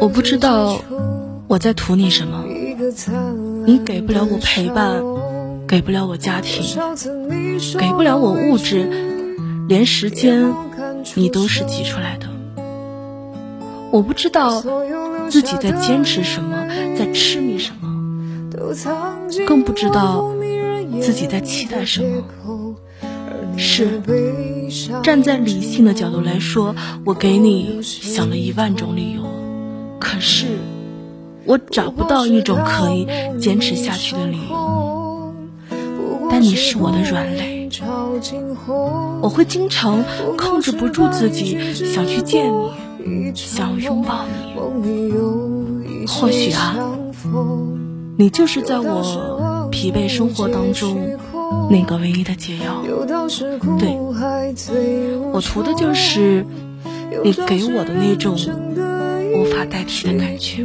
我不知道我在图你什么，你给不了我陪伴，给不了我家庭，给不了我物质，连时间你都是挤出来的。我不知道自己在坚持什么，在痴迷什么，更不知道自己在期待什么。是，站在理性的角度来说，我给你想了一万种理由，可是我找不到一种可以坚持下去的理由。但你是我的软肋，我会经常控制不住自己，想去见你，想拥抱你。或许啊，你就是在我疲惫生活当中。那个唯一的解药，对，我图的就是你给我的那种无法代替的感觉。